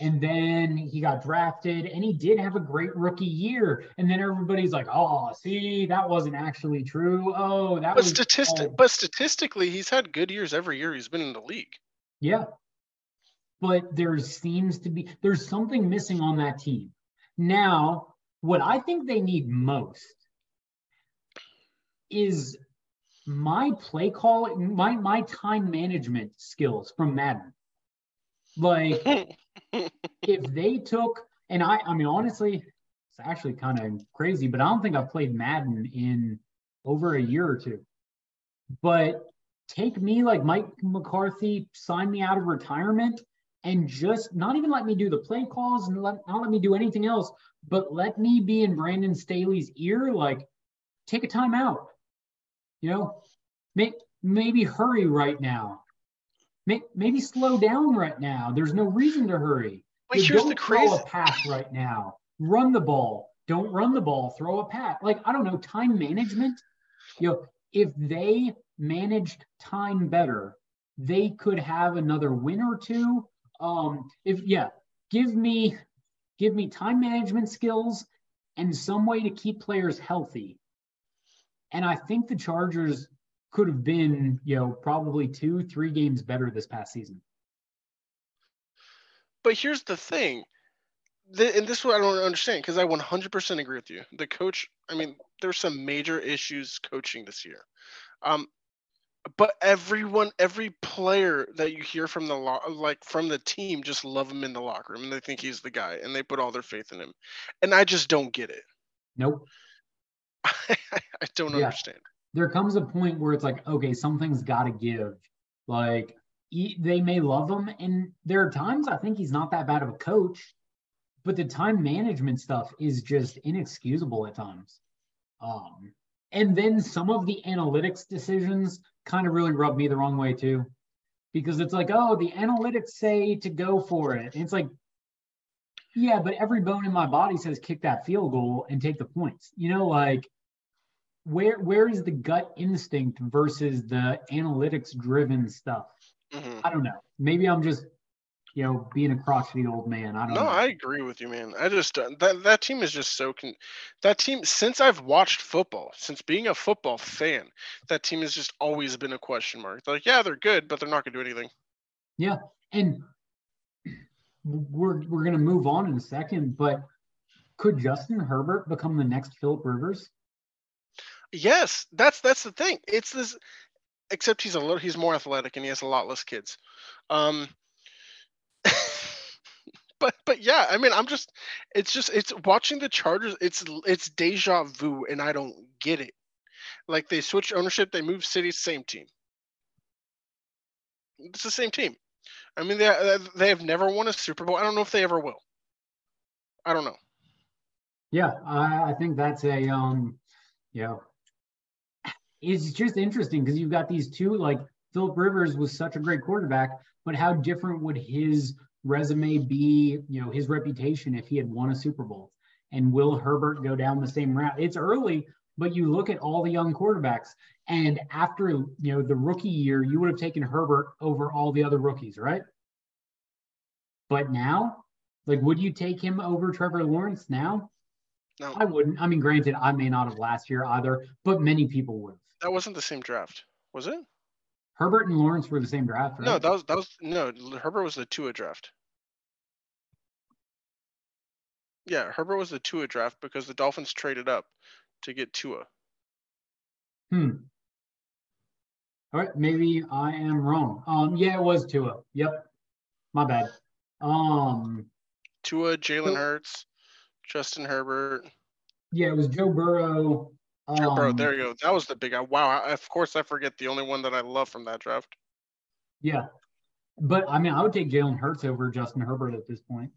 And then he got drafted and he did have a great rookie year. And then everybody's like, oh, see, that wasn't actually true. Oh, that but was statistic oh. but statistically, he's had good years every year he's been in the league. Yeah. But there seems to be there's something missing on that team. Now, what I think they need most is my play call, my my time management skills from Madden. Like if they took and I I mean honestly, it's actually kind of crazy, but I don't think I've played Madden in over a year or two. But take me like Mike McCarthy, sign me out of retirement and just not even let me do the play calls and let, not let me do anything else, but let me be in Brandon Staley's ear, like take a time out you know, may, maybe hurry right now. May, maybe slow down right now. There's no reason to hurry. But you here's don't the crazy. Throw a pass right now. Run the ball. Don't run the ball. Throw a pass. Like I don't know. Time management. You know, if they managed time better, they could have another win or two. Um, if yeah, give me give me time management skills and some way to keep players healthy. And I think the Chargers could have been, you know, probably two, three games better this past season. But here's the thing. The, and this is what I don't understand because I 100% agree with you. The coach, I mean, there's some major issues coaching this year. Um, but everyone, every player that you hear from the lo- like from the team, just love him in the locker room and they think he's the guy and they put all their faith in him. And I just don't get it. Nope. I don't yeah. understand. There comes a point where it's like, okay, something's got to give. Like he, they may love him, and there are times I think he's not that bad of a coach, but the time management stuff is just inexcusable at times. Um, and then some of the analytics decisions kind of really rub me the wrong way too, because it's like, oh, the analytics say to go for it. And it's like, yeah, but every bone in my body says kick that field goal and take the points. You know, like where where is the gut instinct versus the analytics driven stuff? Mm-hmm. I don't know. Maybe I'm just you know, being a crotchety old man. I don't. No, know. I agree with you, man. I just uh, that that team is just so con- that team since I've watched football, since being a football fan, that team has just always been a question mark. They're like, yeah, they're good, but they're not gonna do anything. Yeah, and we're we're gonna move on in a second, but could Justin Herbert become the next Philip Rivers? Yes, that's that's the thing. It's this, except he's a little he's more athletic and he has a lot less kids. Um, but but yeah, I mean, I'm just it's just it's watching the Chargers. It's it's deja vu, and I don't get it. Like they switch ownership, they move cities, same team. It's the same team. I mean, they they have never won a Super Bowl. I don't know if they ever will. I don't know. Yeah, I, I think that's a um, yeah. It's just interesting because you've got these two like Philip Rivers was such a great quarterback, but how different would his resume be, you know, his reputation if he had won a Super Bowl? And will Herbert go down the same route? It's early, but you look at all the young quarterbacks, and after you know the rookie year, you would have taken Herbert over all the other rookies, right? But now, like, would you take him over Trevor Lawrence now? No, I wouldn't. I mean, granted, I may not have last year either, but many people would. That wasn't the same draft, was it? Herbert and Lawrence were the same draft, right? No, that was that was no. Herbert was the Tua draft. Yeah, Herbert was the Tua draft because the Dolphins traded up to get Tua. Hmm. All right, maybe I am wrong. Um, yeah, it was Tua. Yep, my bad. Um, Tua, Jalen Hurts, Justin Herbert. Yeah, it was Joe Burrow, um, Bro, there you go. That was the big. Wow. I, of course, I forget the only one that I love from that draft. Yeah, but I mean, I would take Jalen Hurts over Justin Herbert at this point.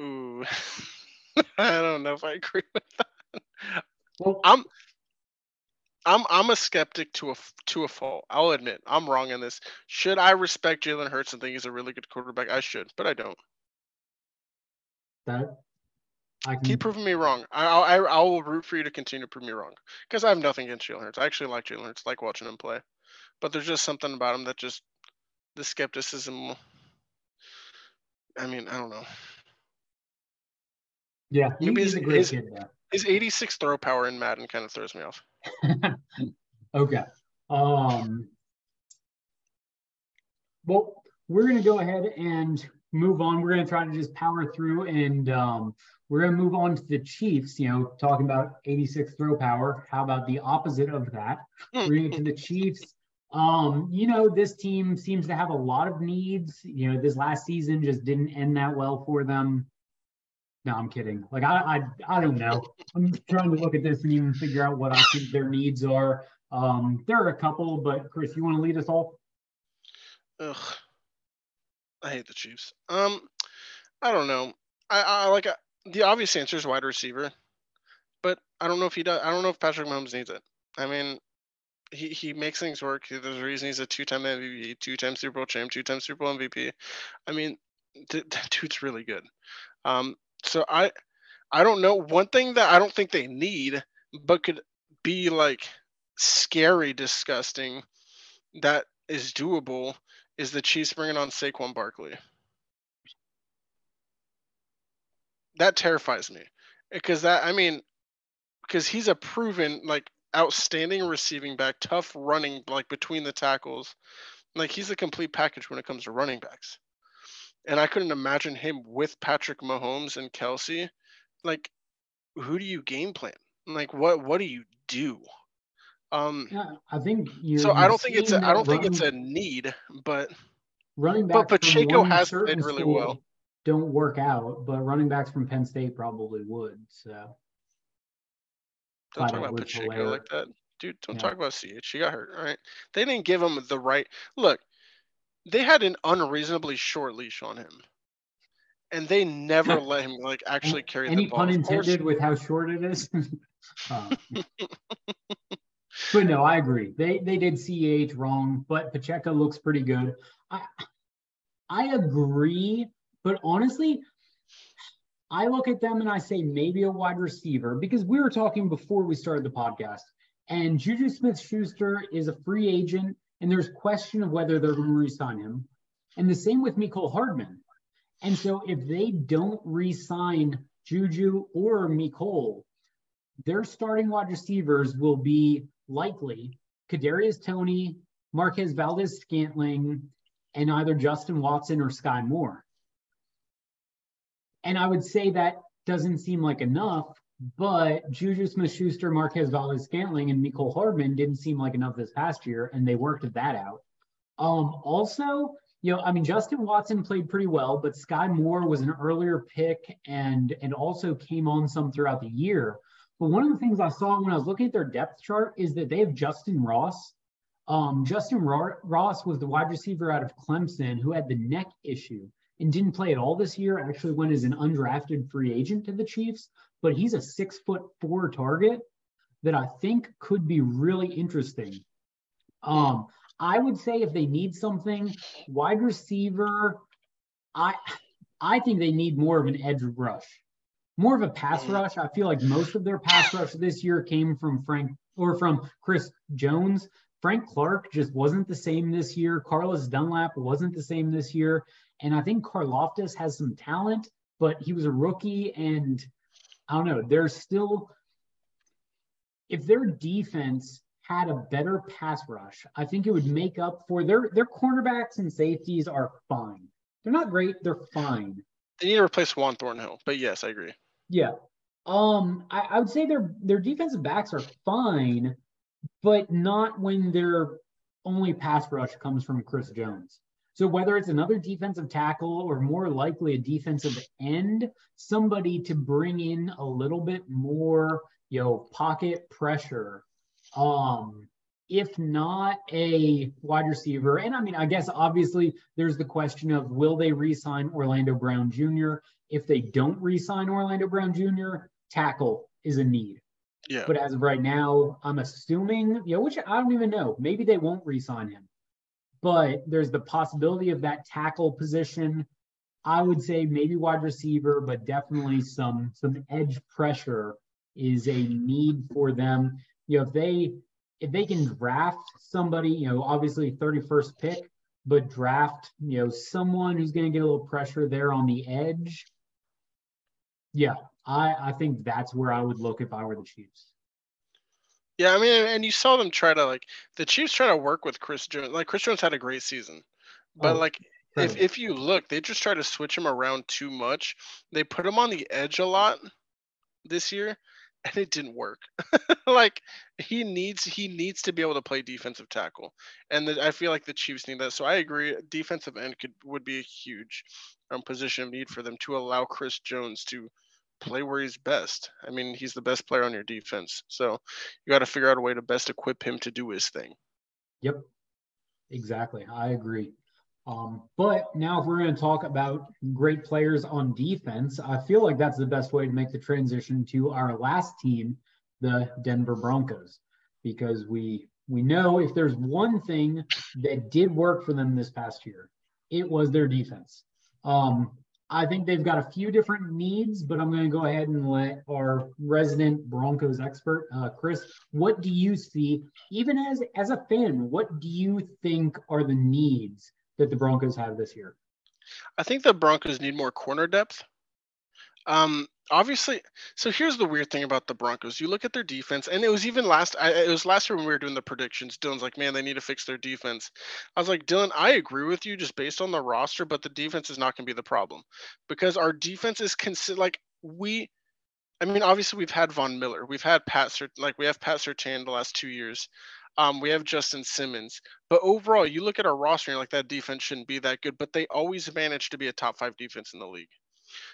Ooh, I don't know if I agree with that. Well, I'm. I'm I'm a skeptic to a to a fault. I'll admit I'm wrong in this. Should I respect Jalen Hurts and think he's a really good quarterback? I should, but I don't. That I can... Keep proving me wrong. I, I I will root for you to continue to prove me wrong because I have nothing against Jalen Hurts. I actually like Jalen Hurts, like watching him play, but there's just something about him that just the skepticism. I mean, I don't know. Yeah, he, Maybe he's his, a great his, kid. His 86 throw power in Madden kind of throws me off. okay. Um. Well, we're gonna go ahead and move on. We're going to try to just power through and um, we're going to move on to the Chiefs, you know, talking about 86 throw power. How about the opposite of that? We're going to to the Chiefs. Um, you know, this team seems to have a lot of needs. You know, this last season just didn't end that well for them. No, I'm kidding. Like I, I, I don't know. I'm trying to look at this and even figure out what I think their needs are. Um, there are a couple, but Chris, you want to lead us all? Ugh. I hate the Chiefs. Um, I don't know. I, I like uh, the obvious answer is wide receiver, but I don't know if he does. I don't know if Patrick Mahomes needs it. I mean, he, he makes things work. There's a reason he's a two-time MVP, two-time Super Bowl champ, two-time Super Bowl MVP. I mean, th- that dude's really good. Um, so I, I don't know. One thing that I don't think they need, but could be like scary, disgusting, that is doable is the Chiefs bringing on Saquon Barkley. That terrifies me because that I mean, because he's a proven like outstanding receiving back, tough running like between the tackles, like he's a complete package when it comes to running backs. And I couldn't imagine him with Patrick Mahomes and Kelce. Like, who do you game plan? Like, what what do you do? Um, yeah, I think you. So I don't think it's a, I don't think it's a need, but running back. But Pacheco has played really well. Don't work out, but running backs from Penn State probably would. So. Don't talk about Pacheco like that, dude. Don't yeah. talk about CH. He got hurt. All right, they didn't give him the right look. They had an unreasonably short leash on him and they never let him like actually carry Any the ball. Any pun intended with how short it is. um, but no, I agree. They they did CH wrong, but Pacheco looks pretty good. I I agree, but honestly, I look at them and I say maybe a wide receiver because we were talking before we started the podcast. And Juju Smith Schuster is a free agent, and there's question of whether they're going to re-sign him. And the same with Mecole Hardman. And so if they don't re-sign Juju or Mecole, their starting wide receivers will be likely Kadarius Toney, Marquez Valdes-Scantling, and either Justin Watson or Sky Moore. And I would say that doesn't seem like enough, but Juju Smith Schuster, Marquez Valdes-Scantling, and Mecole Hardman didn't seem like enough this past year, and they worked that out. Um, also, you know, I mean, Justin Watson played pretty well, but Sky Moore was an earlier pick and and also came on some throughout the year. But one of the things I saw when I was looking at their depth chart is that they have Justyn Ross. Um, Justyn Ross was the wide receiver out of Clemson who had the neck issue and didn't play at all this year. Actually went as an undrafted free agent to the Chiefs, but he's a six foot four target that I think could be really interesting. Um, I would say if they need something, wide receiver, I I think they need more of an edge rush, more of a pass mm. rush. I feel like most of their pass rush this year came from Frank or from Chris Jones. Frank Clark just wasn't the same this year. Carlos Dunlap wasn't the same this year. And I think Karlaftis has some talent, but he was a rookie. And I don't know, there's still, if their defense had a better pass rush, I think it would make up for their their cornerbacks and safeties are fine. They're not great, they're fine. They need to replace Juan Thornhill, but yes, I agree. Yeah. Um, I, I would say their their defensive backs are fine, but not when their only pass rush comes from Chris Jones. So whether it's another defensive tackle or more likely a defensive end, somebody to bring in a little bit more, you know, pocket pressure um, if not a wide receiver, and I mean, I guess obviously there's the question of will they re-sign Orlando Brown Jr. If they don't re-sign Orlando Brown Jr., tackle is a need. Yeah. But as of right now, I'm assuming, you know, which I don't even know. Maybe they won't re-sign him. But there's the possibility of that tackle position. I would say maybe wide receiver, but definitely some some edge pressure is a need for them you know, if they if they can draft somebody, you know, obviously 31st pick, but draft, you know, someone who's going to get a little pressure there on the edge. Yeah, I I think that's where I would look if I were the Chiefs. Yeah, I mean, and you saw them try to like the Chiefs try to work with Chris Jones. Like Chris Jones had a great season, but oh, like if if you look, they just try to switch him around too much. They put him on the edge a lot this year, and it didn't work. like he needs he needs to be able to play defensive tackle, and the, I feel like the Chiefs need that. So I agree, defensive end could would be a huge um, position of need for them to allow Chris Jones to play where he's best. I mean, he's the best player on your defense, so you got to figure out a way to best equip him to do his thing. Yep, exactly. I agree. Um, but now, if we're going to talk about great players on defense, I feel like that's the best way to make the transition to our last team, the Denver Broncos, because we we know if there's one thing that did work for them this past year, it was their defense. Um, I think they've got a few different needs, but I'm going to go ahead and let our resident Broncos expert, uh, Chris, what do you see, even as as a fan, what do you think are the needs that the Broncos have this year? I think the Broncos need more corner depth. Um, obviously, so here's the weird thing about the Broncos. You look at their defense, and it was even last. I, it was last year when we were doing the predictions. Dylan's like, "Man, they need to fix their defense." I was like, "Dylan, I agree with you just based on the roster, but the defense is not going to be the problem because our defense is consider like we." I mean, obviously we've had Von Miller, we've had Pat, Sert- like we have Pat Surtain the last two years. Um, we have Justin Simmons. But overall, you look at our roster and like that defense shouldn't be that good, but they always manage to be a top five defense in the league.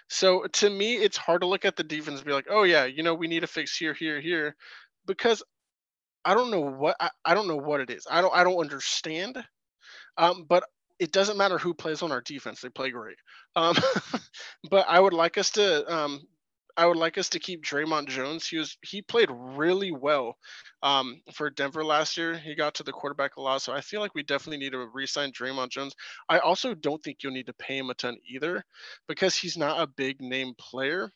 So to me, it's hard to look at the defense and be like, oh yeah, you know, we need to fix here, here, here, because I don't know what I, I don't know what it is. I don't I don't understand. Um, but it doesn't matter who plays on our defense; they play great. Um, but I would like us to um, I would like us to keep Dre'Mont Jones. He was he played really well um, for Denver last year. He got to the quarterback a lot, so I feel like we definitely need to re-sign Dre'Mont Jones. I also don't think you'll need to pay him a ton either, because he's not a big name player.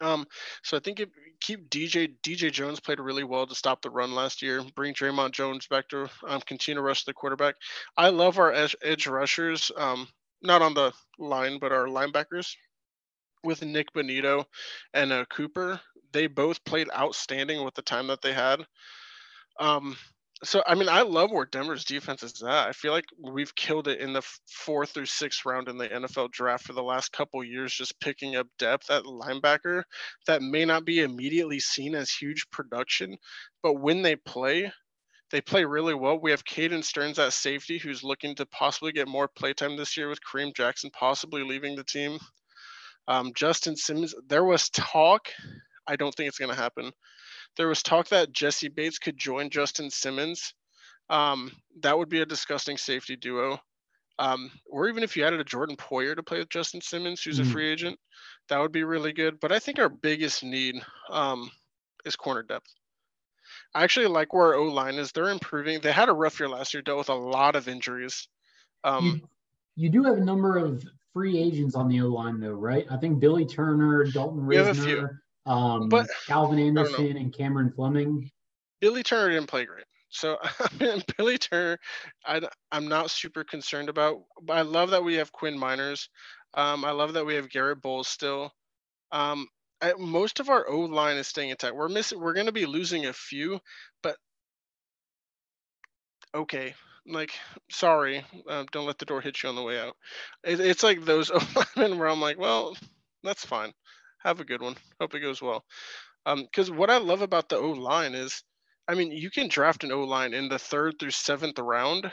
Um, so I think if, keep DJ DJ Jones played really well to stop the run last year. Bring Dre'Mont Jones back to um, continue to rush the quarterback. I love our edge, edge rushers, um, not on the line, but our linebackers with Nik Bonitto and uh, Cooper. They both played outstanding with the time that they had. Um, so I mean, I love where Denver's defense is at. I feel like we've killed it in the fourth through sixth round in the NFL draft for the last couple years, just picking up depth at linebacker that may not be immediately seen as huge production, but when they play, they play really well. We have Caden Sterns at safety, who's looking to possibly get more playtime this year with Kareem Jackson possibly leaving the team. Um, Justin Simmons, there was talk. I don't think it's going to happen there was talk that Jessie Bates could join Justin Simmons. Um, that would be a disgusting safety duo. Um, or even if you added a Jordan Poyer to play with Justin Simmons, who's mm. a free agent, that would be really good. But I think our biggest need um, is corner depth. I actually like where our O line is. They're improving. They had a rough year last year, dealt with a lot of injuries. Um, you, you do have a number of free agents on the O line, though, right? I think Billy Turner, Dalton Risner, um, but Calvin Anderson and Cameron Fleming. Billy Turner didn't play great. So I mean, Billy Turner, I, I'm not super concerned about. But I love that we have Quinn Meinerz. Um, I love that we have Garrett Bolles still. Um, I, most of our O line is staying intact. We're missing. We're going to be losing a few, but okay. Like, sorry, uh, don't let the door hit you on the way out. It, it's like those O linemen where I'm like, well, that's fine have a good one. Hope it goes well. Because um, what I love about the O line is, I mean, you can draft an O line in the third through seventh round,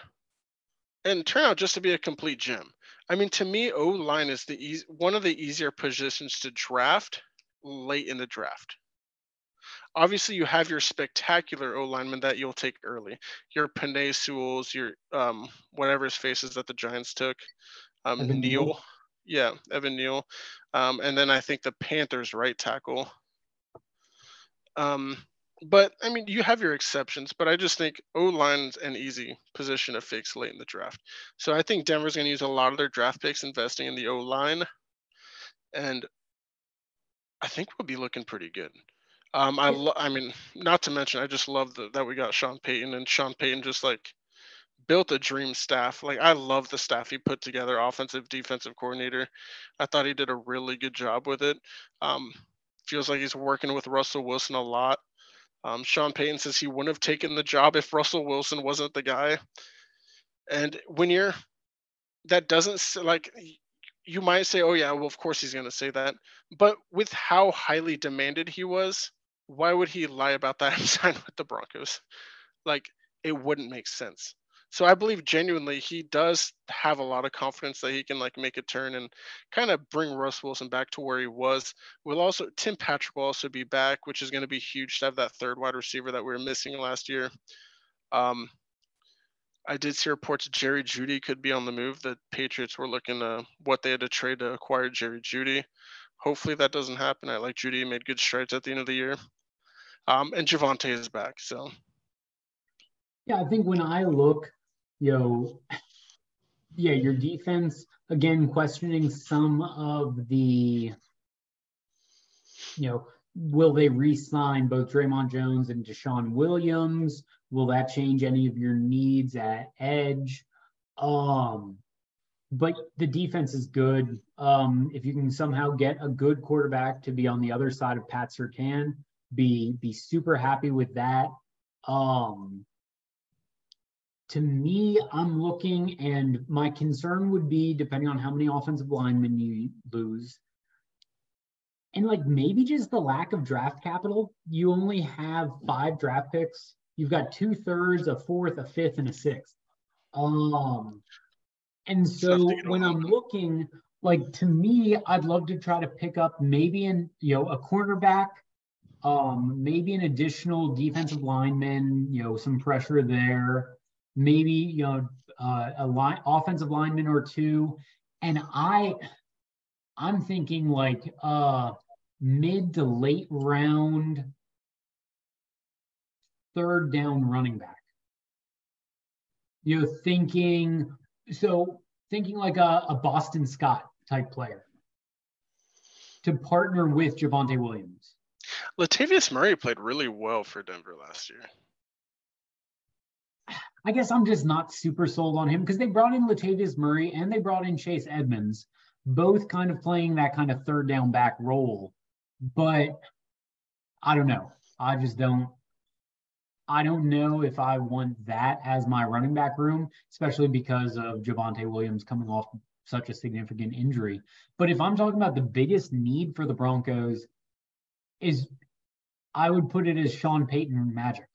and turn out just to be a complete gem. I mean, to me, O line is the easy, one of the easier positions to draft late in the draft. Obviously, you have your spectacular O lineman that you'll take early. Your Penei Sewells, your um, whatever his faces that the Giants took, um, Neal. Yeah, Evan Neal. Um, and then I think the Panthers right tackle. Um, but I mean, you have your exceptions, but I just think O line's an easy position to fix late in the draft. So I think Denver's going to use a lot of their draft picks investing in the O line, and I think we'll be looking pretty good. Um, I lo- I mean, not to mention, I just love the, that we got Sean Payton, and Sean Payton just like built a dream staff. Like I love the staff he put together, offensive, defensive coordinator. I thought he did a really good job with it. Um, feels like he's working with Russell Wilson a lot. Um, Sean Payton says he wouldn't have taken the job if Russell Wilson wasn't the guy. And when you're, that doesn't like, you might say, oh yeah, well of course he's going to say that. But with how highly demanded he was, why would he lie about that and sign with the Broncos? Like it wouldn't make sense so I believe genuinely he does have a lot of confidence that he can like make a turn and kind of bring Russ Wilson back to where he was. Will also Tim Patrick will also be back, which is going to be huge to have that third wide receiver that we were missing last year. Um, I did see reports Jerry Jeudy could be on the move. The Patriots were looking at what they had to trade to acquire Jerry Jeudy. Hopefully that doesn't happen. I like Jeudy made good strides at the end of the year. Um, and Javonte is back. So yeah, I think when I look you know, yeah, your defense again questioning some of the, you know, will they re-sign both Dre'Mont Jones and DeShawn Williams? Will that change any of your needs at edge? Um, but the defense is good. Um, if you can somehow get a good quarterback to be on the other side of Pat Surtain, be be super happy with that. Um, to me, I'm looking, and my concern would be depending on how many offensive linemen you lose, and like maybe just the lack of draft capital. You only have five draft picks. You've got two thirds, a fourth, a fifth, and a sixth. Um, and so when I'm looking, like to me, I'd love to try to pick up maybe in you know a cornerback, um, maybe an additional defensive lineman, you know, some pressure there maybe you know uh, a line offensive lineman or two, and I I'm thinking like uh mid to late round third down running back. You know, thinking so thinking like a, a Boston Scott type player to partner with Javonte Williams. Latavius Murray played really well for Denver last year. I guess I'm just not super sold on him because they brought in Latavius Murray and they brought in Chase Edmonds, both kind of playing that kind of third down back role. But I don't know. I just don't. I don't know if I want that as my running back room, especially because of Javonte Williams coming off such a significant injury. But if I'm talking about the biggest need for the Broncos, is I would put it as Sean Payton magic.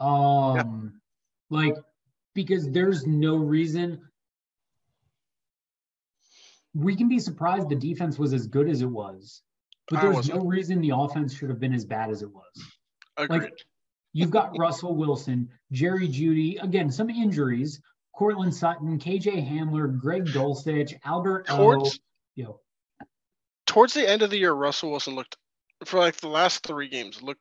Um, like, because there's no reason we can be surprised the defense was as good as it was, but there's no reason the offense should have been as bad as it was. Agreed. Like, you've got Russell Wilson, Jerry Jeudy, again, some injuries, Courtland Sutton, KJ Hamler, Greg Dulcich, Albert towards, O. You know, towards the end of the year, Russell Wilson looked for like the last three games. look,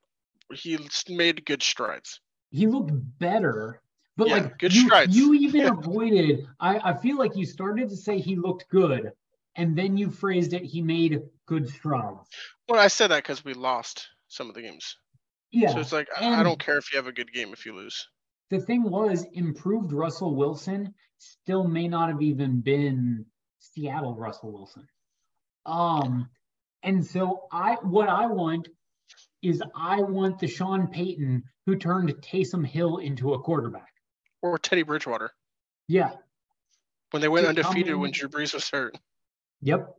he made good strides. He looked better, but Yeah, like good you, strides. you even avoided. I, I feel like you started to say he looked good, and then you phrased it. He made good strides. Well, I said that because we lost some of the games. Yeah. So it's like I- I don't care if you have a good game if you lose. the thing was, improved Russell Wilson still may not have even been Seattle Russell Wilson. Um, and so I what I want is I want the Sean Payton who turned Taysom Hill into a quarterback. Or Teddy Bridgewater Yeah. when they went To undefeated in- when Drew Brees was hurt. Yep.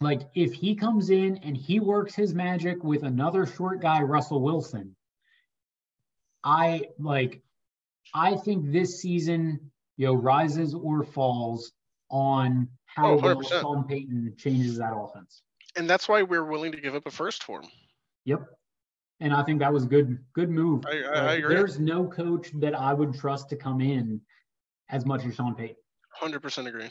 Like if he comes in and he works his magic with another short guy, Russell Wilson, I like I think this season, you know, rises or falls on how Oh, well 100%. Sean Payton changes that offense. And that's why we're willing to give up a first for him. Yep. And I think that was good, good move. I- I- Like, I agree. There's no coach that I would trust to come in as much as Sean Payton. Hundred percent agree.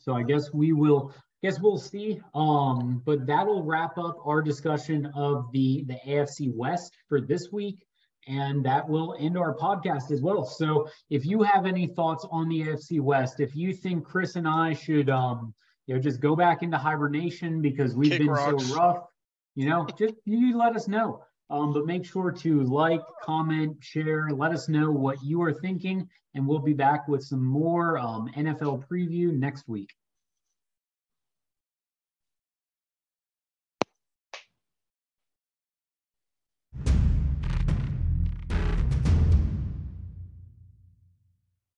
So I guess we will guess we'll see. Um, but that'll wrap up our discussion of the the AFC West for this week. And that will end our podcast as well. So if you have any thoughts on the AFC West, if you think Chris and I should um, you know, just go back into hibernation because we've Kick been rocks. so rough, you know, just you let us know. Um, but make sure to like, comment, share, let us know what you are thinking, and we'll be back with some more um, NFL preview next week.